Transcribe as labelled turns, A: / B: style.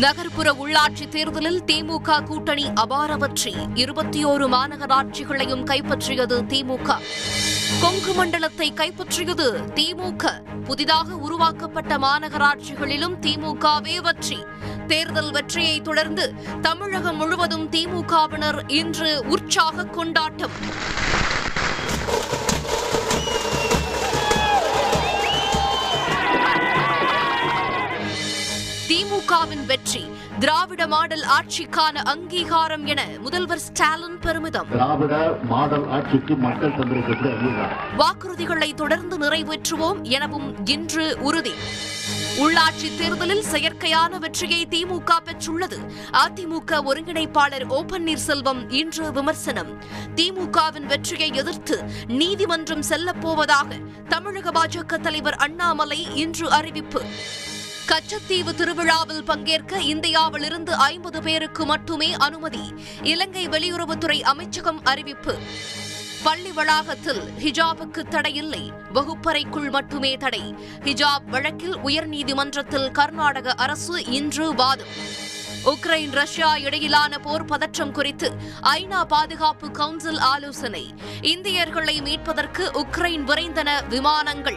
A: நகர்ப்புற உள்ளாட்சி தேர்தலில் திமுக கூட்டணி அபார வெற்றி. இருபத்தி ஓரு மாநகராட்சிகளையும் கைப்பற்றியது திமுக. கொங்கு மண்டலத்தை கைப்பற்றியது திமுக. புதிதாக உருவாக்கப்பட்ட மாநகராட்சிகளிலும் திமுகவே வெற்றி. தேர்தல் வெற்றியை தொடர்ந்து தமிழகம் முழுவதும் திமுகவினர் இன்று உற்சாக கொண்டாட்டம். திமுகவின் வெற்றி திராவிட மாடல் ஆட்சிக்கான அங்கீகாரம் என முதல்வர் ஸ்டாலின் பெருமிதம்.
B: திராவிட மாடல் ஆட்சிக்கு மக்கள்
A: வாக்குறுதிகளை தொடர்ந்து நிறைவேற்றுவோம் எனவும் இன்று உறுதி. உள்ளாட்சி தேர்தலில் செயற்கையான வெற்றியை திமுக பெற்றுள்ளது. அதிமுக ஒருங்கிணைப்பாளர் ஓ பன்னீர்செல்வம் இன்று விமர்சனம். திமுகவின் வெற்றியை எதிர்த்து நீதிமன்றம் செல்லப்போவதாக தமிழக பாஜக தலைவர் அண்ணாமலை இன்று அறிவிப்பு. கச்சத்தீவு திருவிழாவில் பங்கேற்க இந்தியாவிலிருந்து ஐம்பது பேருக்கு மட்டுமே அனுமதி. இலங்கை வெளியுறவுத்துறை அமைச்சகம் அறிவிப்பு. பள்ளி வளாகத்தில் ஹிஜாபுக்கு தடையில்லை. வகுப்பறைக்குள் மட்டுமே தடை. ஹிஜாப் வழக்கில் உயர்நீதிமன்றத்தில் கர்நாடக அரசு இன்று வாதம். உக்ரைன் ரஷ்யா இடையிலான போர் பதற்றம் குறித்து ஐநா பாதுகாப்பு கவுன்சில் ஆலோசனை. இந்தியர்களை மீட்பதற்கு உக்ரைன் விரைந்தன விமானங்கள்.